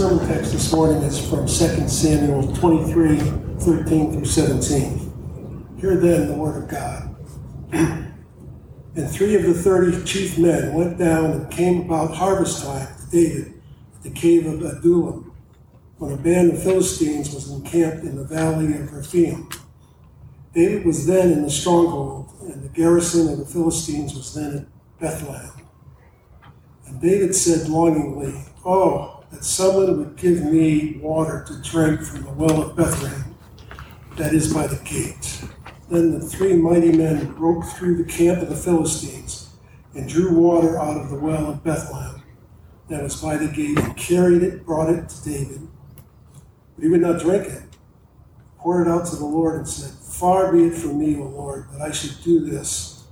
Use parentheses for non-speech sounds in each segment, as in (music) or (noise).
sermon text this morning is from 2 Samuel 23 13 through 17. Hear then the word of God. (clears throat) and three of the thirty chief men went down and came about harvest time to David at the cave of Adullam, when a band of Philistines was encamped in the valley of Rephaim. David was then in the stronghold, and the garrison of the Philistines was then at Bethlehem. And David said longingly, Oh, that someone would give me water to drink from the well of Bethlehem, that is by the gate. Then the three mighty men broke through the camp of the Philistines and drew water out of the well of Bethlehem that was by the gate and carried it, brought it to David. But he would not drink it. Poured it out to the Lord and said, Far be it from me, O Lord, that I should do this.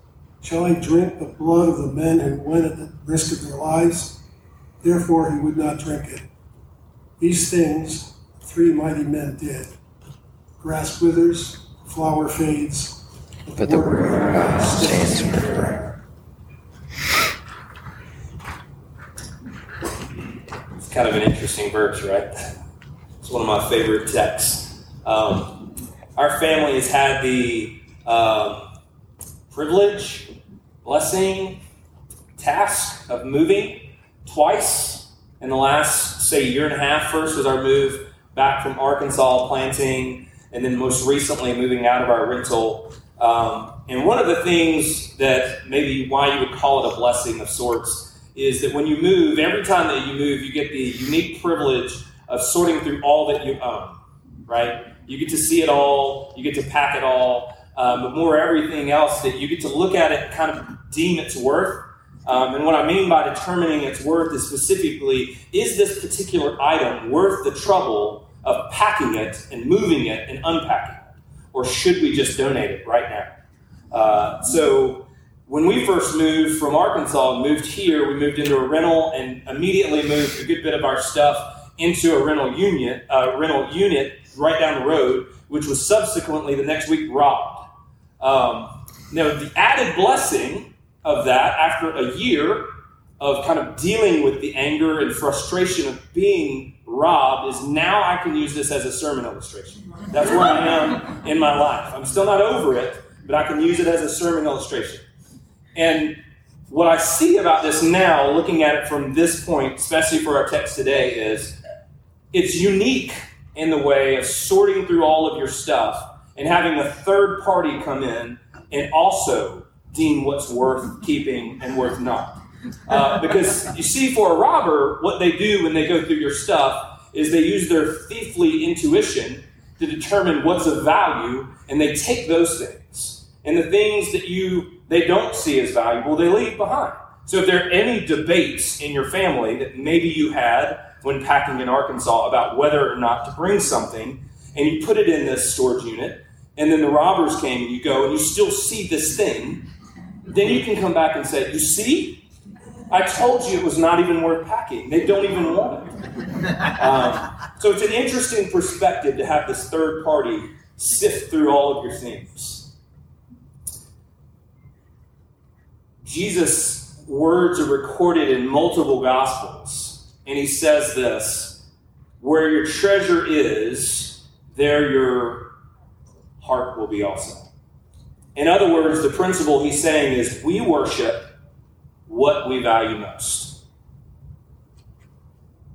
Shall I drink the blood of the men who went at the risk of their lives? Therefore he would not drink it. These things three mighty men did. Grass withers, flower fades, but the word of God stands forever. It's kind of an interesting verse, right? It's one of my favorite texts. Um, our family has had the um, privilege, blessing, task of moving twice in the last, say, year and a half. First was our move back from Arkansas, planting, and then most recently moving out of our rental. Um, and one of the things that maybe why you would call it a blessing of sorts is that when you move, every time that you move, you get the unique privilege of sorting through all that you own, right? You get to see it all, you get to pack it all, um, but more everything else that you get to look at it, kind of deem its worth, um, and what I mean by determining its worth is specifically is this particular item worth the trouble of packing it and moving it and unpacking it? Or should we just donate it right now? Uh, so, when we first moved from Arkansas and moved here, we moved into a rental and immediately moved a good bit of our stuff into a rental unit, uh, rental unit right down the road, which was subsequently the next week robbed. Um, now, the added blessing of that after a year of kind of dealing with the anger and frustration of being robbed is now I can use this as a sermon illustration. That's where I am in my life. I'm still not over it, but I can use it as a sermon illustration. And what I see about this now, looking at it from this point, especially for our text today, is it's unique in the way of sorting through all of your stuff and having a third party come in and also deem what's worth keeping and worth not. Uh, because you see, for a robber, what they do when they go through your stuff is they use their thiefly intuition to determine what's of value, and they take those things. And the things that you they don't see as valuable, they leave behind. So if there are any debates in your family that maybe you had when packing in Arkansas about whether or not to bring something, and you put it in this storage unit, and then the robbers came and you go and you still see this thing, then you can come back and say, You see, I told you it was not even worth packing. They don't even want it. (laughs) Um, so it's an interesting perspective to have this third party sift through all of your things. Jesus' words are recorded in multiple gospels, and he says this Where your treasure is, there your heart will be also. In other words, the principle he's saying is we worship what we value most.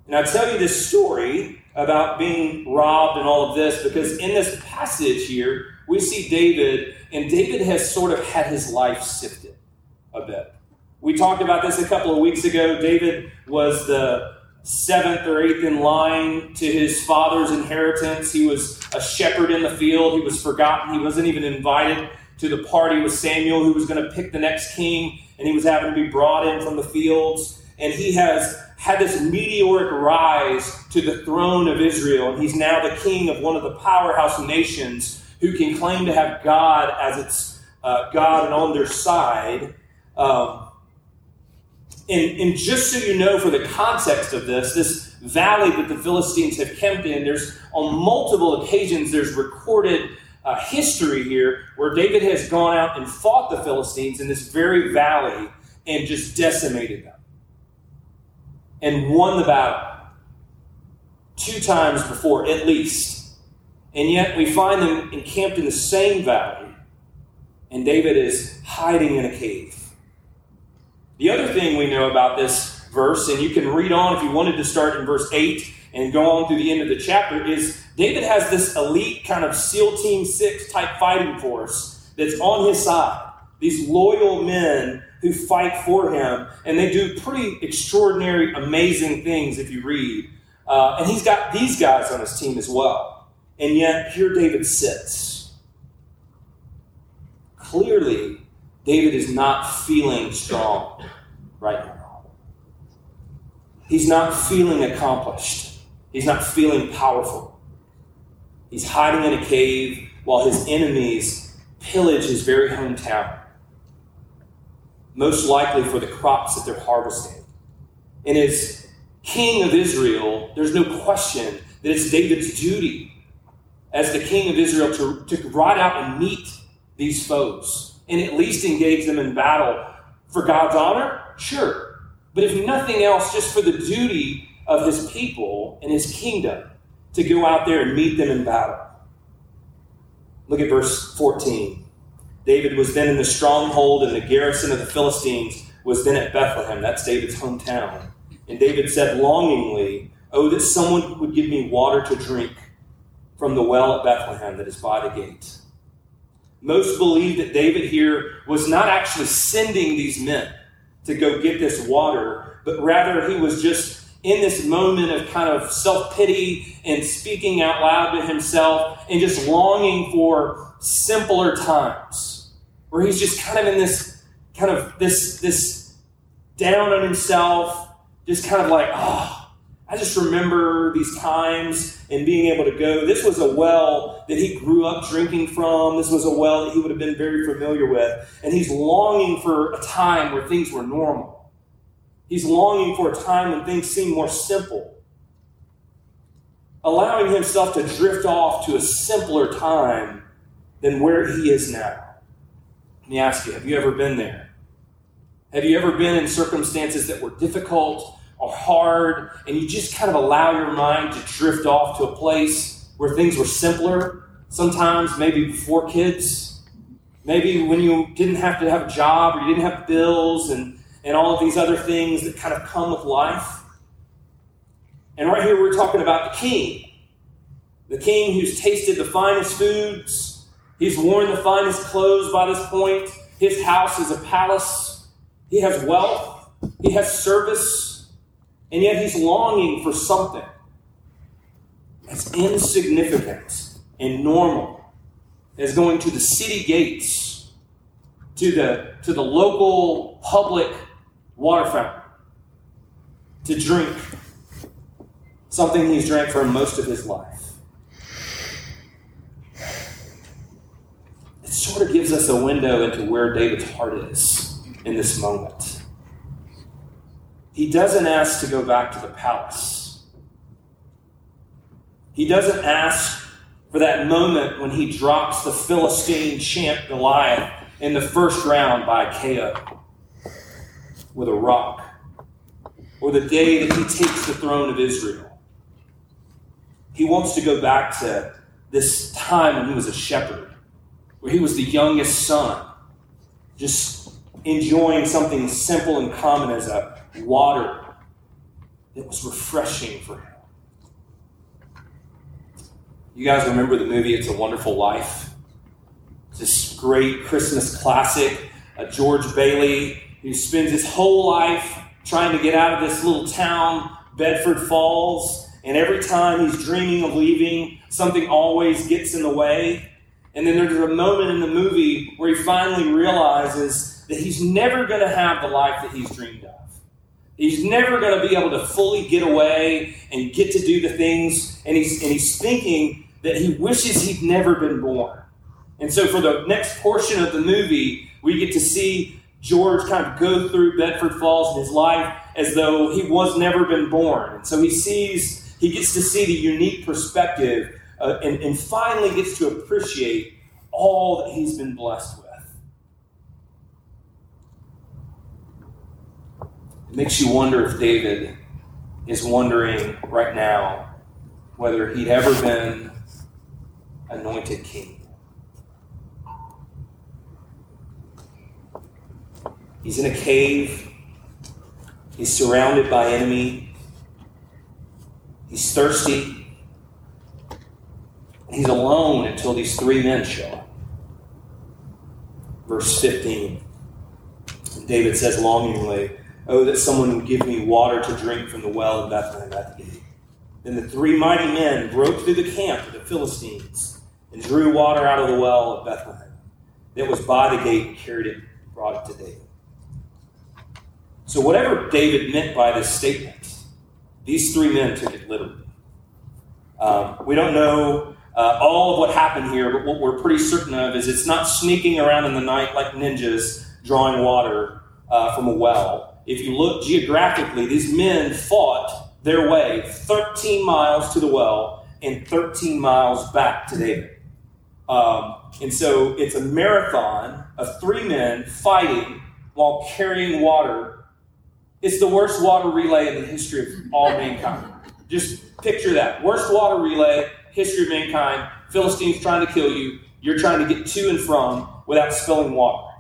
And I tell you this story about being robbed and all of this because in this passage here, we see David, and David has sort of had his life sifted a bit. We talked about this a couple of weeks ago. David was the seventh or eighth in line to his father's inheritance. He was a shepherd in the field. He was forgotten. He wasn't even invited to the party with Samuel, who was going to pick the next king, and he was having to be brought in from the fields. And he has had this meteoric rise to the throne of Israel, and he's now the king of one of the powerhouse nations who can claim to have God as its uh, God and on their side. Um, and, and just so you know, for the context of this, this valley that the Philistines have camped in, there's on multiple occasions there's recorded uh, history here where David has gone out and fought the Philistines in this very valley and just decimated them and won the battle. two times before, at least. And yet we find them encamped in the same valley, and David is hiding in a cave. The other thing we know about this verse, and you can read on if you wanted to start in verse 8 and go on through the end of the chapter, is David has this elite kind of SEAL Team 6 type fighting force that's on his side. These loyal men who fight for him, and they do pretty extraordinary, amazing things if you read. Uh, and he's got these guys on his team as well. And yet, here David sits. Clearly, David is not feeling strong right now. He's not feeling accomplished. He's not feeling powerful. He's hiding in a cave while his enemies pillage his very hometown, most likely for the crops that they're harvesting. And as king of Israel, there's no question that it's David's duty as the king of Israel to, to ride out and meet these foes and at least engage them in battle for God's honor? Sure. But if nothing else, just for the duty of his people and his kingdom to go out there and meet them in battle. Look at verse 14. David was then in the stronghold, and the garrison of the Philistines was then at Bethlehem. That's David's hometown. And David said longingly, Oh, that someone would give me water to drink from the well at Bethlehem that is by the gate. Most believe that David here was not actually sending these men to go get this water, but rather he was just in this moment of kind of self pity and speaking out loud to himself and just longing for simpler times where he's just kind of in this kind of this this down on himself just kind of like oh i just remember these times and being able to go. This was a well that he grew up drinking from. This was a well that he would have been very familiar with. And he's longing for a time where things were normal He's longing for a time when things seem more simple, allowing himself to drift off to a simpler time than where he is now. Let me ask you have you ever been there? Have you ever been in circumstances that were difficult or hard, and you just kind of allow your mind to drift off to a place where things were simpler? Sometimes, maybe before kids, maybe when you didn't have to have a job or you didn't have bills and and all of these other things that kind of come with life. And right here, we're talking about the king. The king who's tasted the finest foods, he's worn the finest clothes by this point. His house is a palace. He has wealth, he has service, and yet he's longing for something that's insignificant and normal as going to the city gates, to the, to the local public water fountain to drink something he's drank for most of his life. It sort of gives us a window into where David's heart is in this moment. He doesn't ask to go back to the palace. He doesn't ask for that moment when he drops the Philistine champ Goliath in the first round by KO with a rock, or the day that he takes the throne of Israel. He wants to go back to this time when he was a shepherd, where he was the youngest son, just enjoying something simple and common as a water that was refreshing for him. You guys remember the movie It's a Wonderful Life? This great Christmas classic. Uh, George Bailey he spends his whole life trying to get out of this little town, Bedford Falls, and every time he's dreaming of leaving, something always gets in the way. And then there's a moment in the movie where he finally realizes that he's never going to have the life that he's dreamed of. He's never going to be able to fully get away and get to do the things. And he's, and he's thinking that he wishes he'd never been born. And so, for the next portion of the movie, we get to see George kind of go through Bedford Falls in his life as though he was never been born. And so he sees, he gets to see the unique perspective uh, and, and finally gets to appreciate all that he's been blessed with. It makes you wonder if David is wondering right now whether he'd ever been anointed king. He's in a cave. He's surrounded by enemy. He's thirsty. He's alone until these three men show up. Verse 15. David says longingly, Oh, that someone would give me water to drink from the well of Bethlehem at the gate. Then the three mighty men broke through the camp of the Philistines and drew water out of the well of Bethlehem that was by the gate and carried it, brought it to David. So, whatever David meant by this statement, these three men took it literally. Um, we don't know uh, all of what happened here, but what we're pretty certain of is it's not sneaking around in the night like ninjas drawing water uh, from a well. If you look geographically, these men fought their way 13 miles to the well and 13 miles back to David. Um, and so it's a marathon of three men fighting while carrying water. It's the worst water relay in the history of all mankind. Just picture that. Worst water relay, history of mankind. Philistines trying to kill you. You're trying to get to and from without spilling water.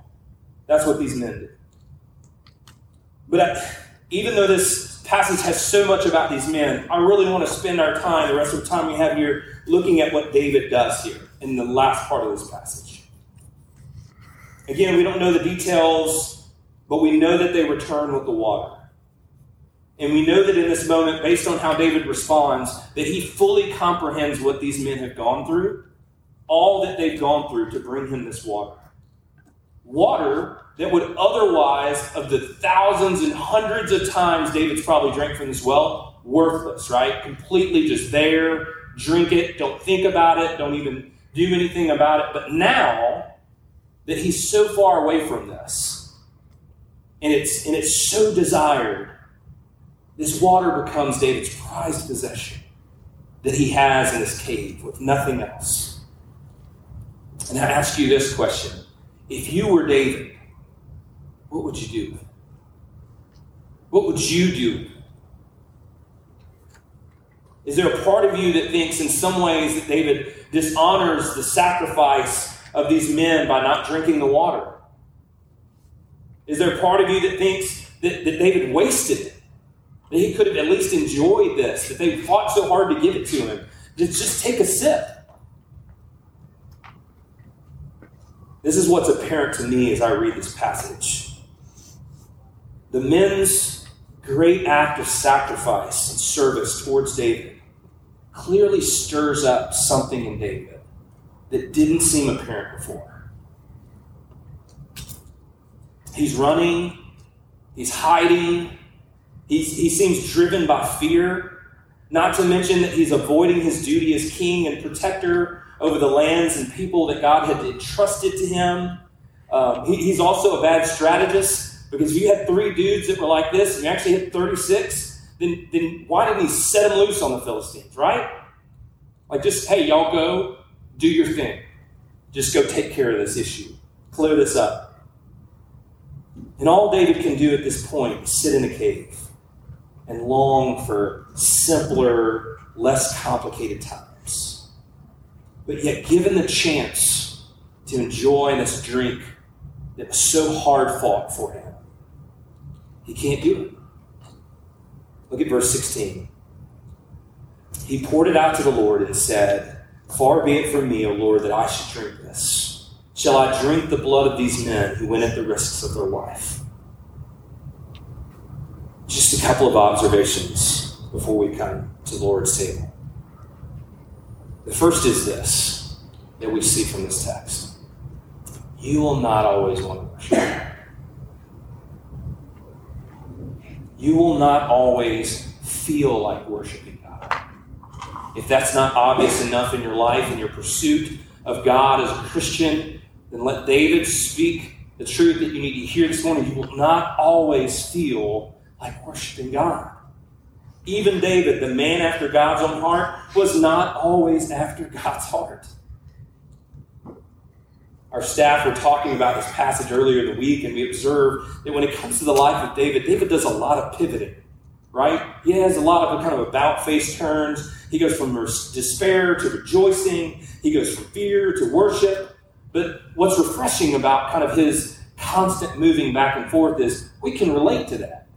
That's what these men did. But even though this passage has so much about these men, I really want to spend our time, the rest of the time we have here, looking at what David does here in the last part of this passage. Again, we don't know the details, but we know that they return with the water. And we know that in this moment, based on how David responds, that he fully comprehends what these men have gone through, all that they've gone through to bring him this water. Water that would otherwise, of the thousands and hundreds of times David's probably drank from this well, worthless, right? Completely just there, drink it, don't think about it, don't even do anything about it. But now that he's so far away from this, and it's and it's so desired, this water becomes David's prized possession that he has in his cave with nothing else. And I ask you this question. If you were David, what would you do? What would you do? Is there a part of you that thinks in some ways that David dishonors the sacrifice of these men by not drinking the water? Is there part of you that thinks that, that David wasted it? That he could have at least enjoyed this, that they fought so hard to give it to him? Just, just take a sip. This is what's apparent to me as I read this passage. The men's great act of sacrifice and service towards David clearly stirs up something in David that didn't seem apparent before. He's running, he's hiding, he's, he seems driven by fear, not to mention that he's avoiding his duty as king and protector over the lands and people that God had entrusted to him. Um, he, he's also a bad strategist because if you had three dudes that were like this and you actually hit 36, then, then why didn't he set them loose on the Philistines, right? Like, just, hey, y'all go, do your thing. Just go take care of this issue, clear this up. And all David can do at this point is sit in a cave and long for simpler, less complicated times. But yet, given the chance to enjoy this drink that was so hard fought for him, he can't do it. Look at verse 16. He poured it out to the Lord and said, Far be it from me, O Lord, that I should drink this. Shall I drink the blood of these men who went at the risks of their life? Just a couple of observations before we come to the Lord's table. The first is this that we see from this text. You will not always want to worship. you will not always feel like worshiping God. If that's not obvious enough in your life, in your pursuit of God as a Christian, then let David speak the truth that you need to hear this morning. You will not always feel like worshiping God. Even David, the man after God's own heart, was not always after God's heart. Our staff were talking about this passage earlier in the week, and we observed that when it comes to the life of David, David does a lot of pivoting, right? He has a lot of kind of about face turns. He goes from despair to rejoicing. He goes from fear to worship. But what's refreshing about kind of his constant moving back and forth is we can relate to that.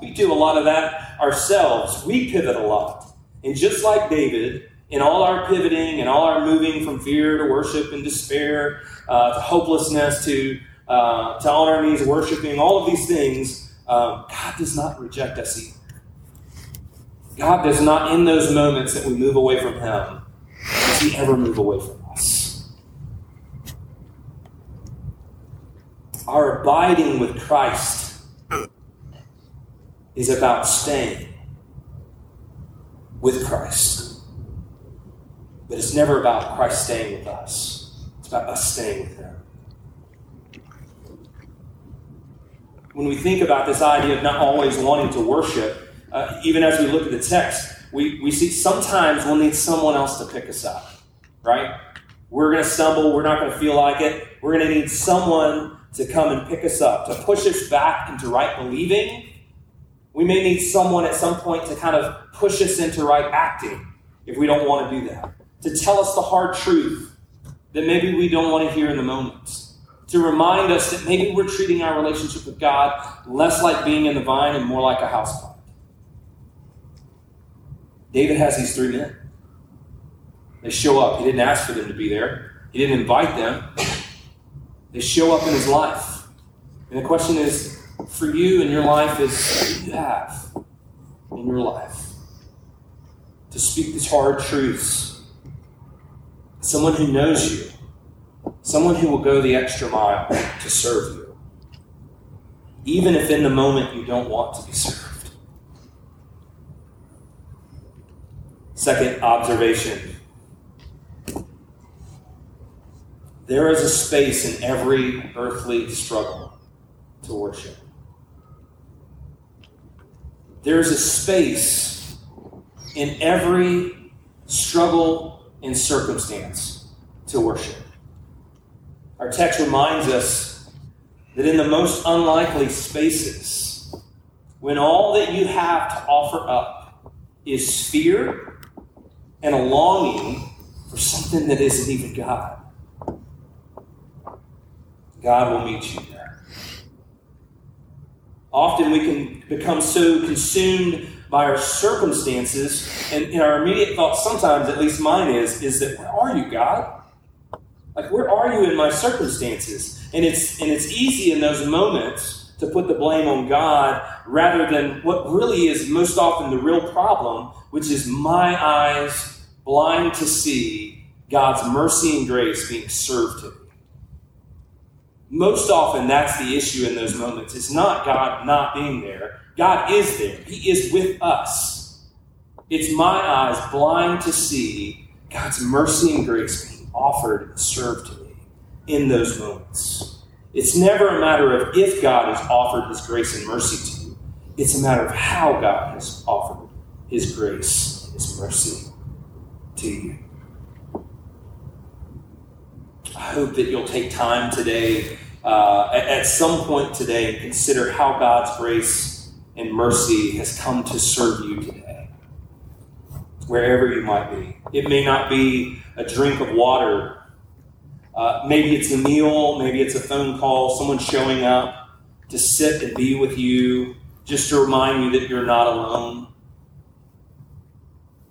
We do a lot of that ourselves. We pivot a lot. And just like David, in all our pivoting and all our moving from fear to worship and despair uh, to hopelessness to, uh, to on our knees worshiping, all of these things, um, God does not reject us either. God does not, in those moments that we move away from Him, does He ever move away from us. Our abiding with Christ is about staying with Christ. But it's never about Christ staying with us, it's about us staying with Him. When we think about this idea of not always wanting to worship, uh, even as we look at the text, we, we see sometimes we'll need someone else to pick us up, right? We're going to stumble. We're not going to feel like it. We're going to need someone to come and pick us up, to push us back into right believing. We may need someone at some point to kind of push us into right acting if we don't want to do that, to tell us the hard truth that maybe we don't want to hear in the moment to remind us that maybe we're treating our relationship with God less like being in the vine and more like a houseplant. David has these three men. They show up. He didn't ask for them to be there, he didn't invite them. They show up in his life. And the question is for you in your life is what you have in your life to speak these hard truths? Someone who knows you, someone who will go the extra mile to serve you, even if in the moment you don't want to be served. Second observation there is a space in every earthly struggle to worship. There is a space in every struggle and circumstance to worship. Our text reminds us that in the most unlikely spaces, when all that you have to offer up is fear and a longing for something that isn't even God, God will meet you there. Often we can become so consumed by our circumstances, and, and our immediate thought, sometimes, at least mine is, is that where are you, God? Like, where are you in my circumstances? And it's and it's easy in those moments to put the blame on God rather than what really is most often the real problem, which is my eyes blind to see God's mercy and grace being served to me. Most often, that's the issue in those moments. It's not God not being there. God is there. He is with us. It's my eyes blind to see God's mercy and grace being offered and served to me in those moments. It's never a matter of if God has offered his grace and mercy to you, it's a matter of how God has offered his grace and his mercy to you. I hope that you'll take time today, uh, at some point today, consider how God's grace and mercy has come to serve you today, wherever you might be. It may not be a drink of water. Uh, maybe it's a meal, maybe it's a phone call, someone showing up to sit and be with you, just to remind you that you're not alone.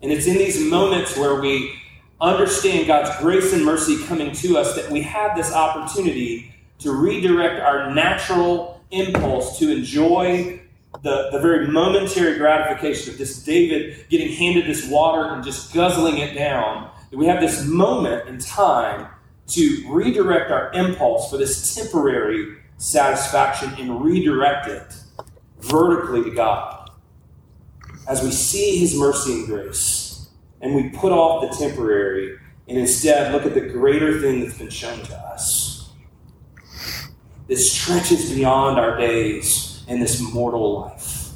And it's in these moments where we understand God's grace and mercy coming to us that we have this opportunity to redirect our natural impulse to enjoy the, the very momentary gratification of this David getting handed this water and just guzzling it down that we have this moment in time to redirect our impulse for this temporary satisfaction and redirect it vertically to God. As we see His mercy and grace, and we put off the temporary and instead look at the greater thing that's been shown to us. This stretches beyond our days and this mortal life.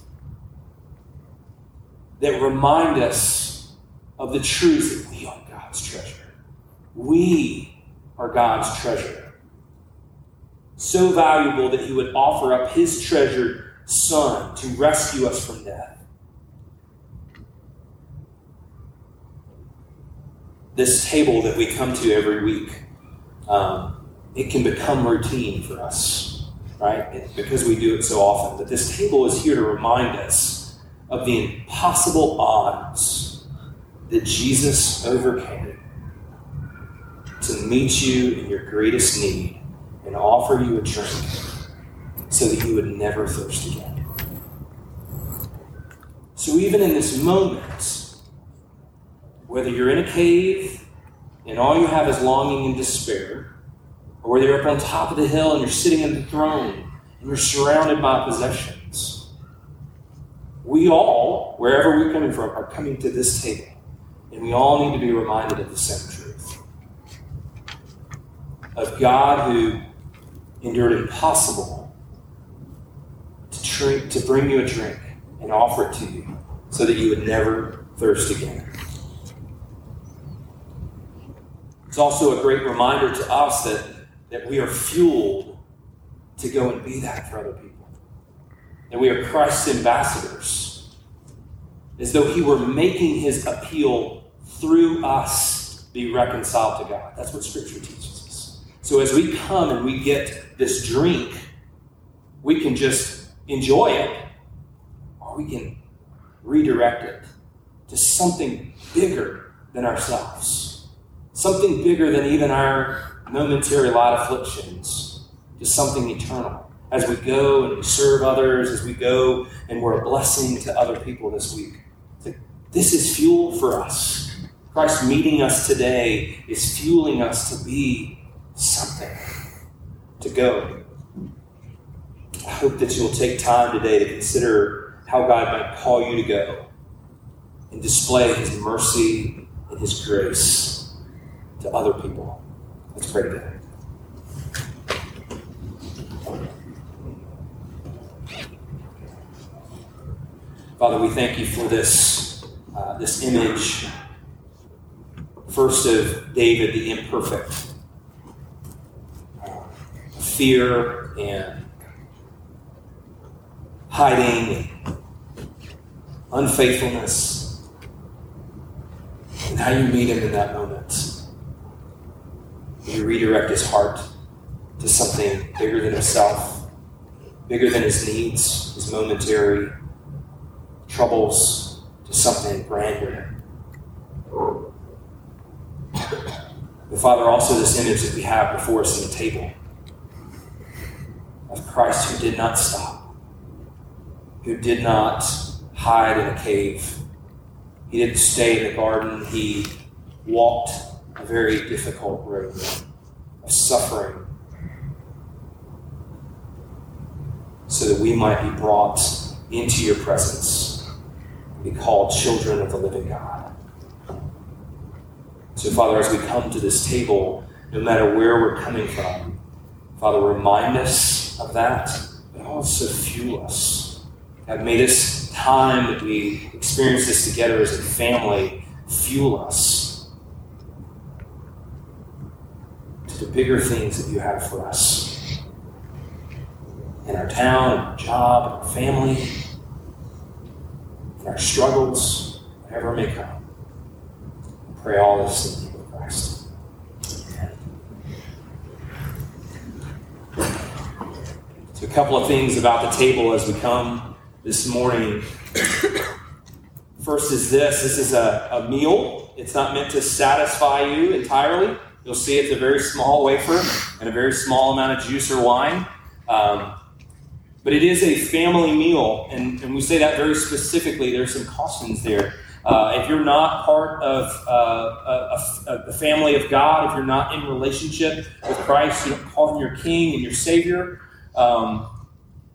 That remind us of the truth that we are God's treasure. We are God's treasure. So valuable that He would offer up His treasured Son to rescue us from death. this table that we come to every week, um, it can become routine for us, right? Because we do it so often. But this table is here to remind us of the impossible odds that Jesus overcame to meet you in your greatest need and offer you a drink so that you would never thirst again. So, even in this moment, whether you're in a cave and all you have is longing and despair, or whether you're up on top of the hill and you're sitting in the throne and you're surrounded by possessions, we all, wherever we're coming from, are coming to this table. And we all need to be reminded of the same truth of God who endured it impossible to, drink, to bring you a drink and offer it to you so that you would never thirst again. It's also a great reminder to us that, that we are fueled to go and be that for other people. That we are Christ's ambassadors, as though He were making His appeal through us be reconciled to God. That's what Scripture teaches us. So as we come and we get this drink, we can just enjoy it, or we can redirect it to something bigger than ourselves, something bigger than even our momentary light afflictions, to something eternal. As we go and we serve others, as we go and we're a blessing to other people this week, this is fuel for us. Christ meeting us today is fueling us to be something, to go. I hope that you'll take time today to consider how God might call you to go and display His mercy and His grace to other people. Let's pray. Father, we thank you for this, uh, this image, first of David the imperfect, uh, fear and hiding, unfaithfulness, and how you meet him in that moment. You redirect his heart to something bigger than himself, bigger than his needs, his momentary troubles, to something grander. But Father, also this image that we have before us in the table of Christ who did not stop, who did not hide in a cave. He didn't stay in the garden. He walked very difficult road of suffering so that we might be brought into your presence and be called children of the living God. So, Father, as we come to this table, no matter where we're coming from, Father, remind us of that, but also fuel us. God, may this time that we experience this together as a family fuel us to the bigger things that you have for us in our town, in our job, in our family, in our struggles, whatever may come. Pray all this in the name of Christ. So, a couple of things about the table as we come this morning. First is this this is a, a meal, it's not meant to satisfy you entirely. You'll see it's a very small wafer and a very small amount of juice or wine. Um, but it is a family meal, and, and we say that very specifically. There's some cautions there. Uh, if you're not part of uh, a, family of God, if you're not in relationship with Christ, you don't call him your King and your Savior, um,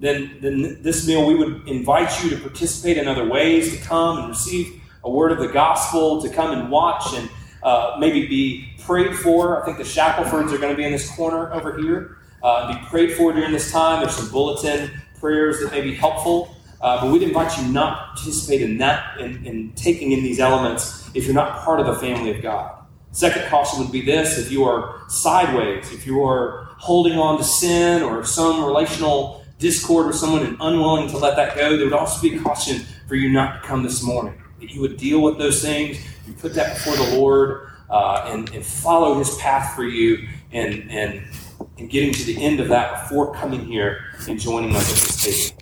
then, then this meal we would invite you to participate in other ways, to come and receive a word of the gospel, to come and watch and uh, maybe be prayed for. I think the Shacklefords are going to be in this corner over here. Uh, be prayed for during this time. There's some bulletin prayers that may be helpful. Uh, but we'd invite you not to participate in that, in, in taking in these elements, if you're not part of the family of God. Second caution would be this if you are sideways, if you are holding on to sin or some relational discord with someone and unwilling to let that go, there would also be a caution for you not to come this morning. That you would deal with those things, you put that before the Lord, uh, and, and follow His path for you and, and, and getting to the end of that before coming here and joining us at this table.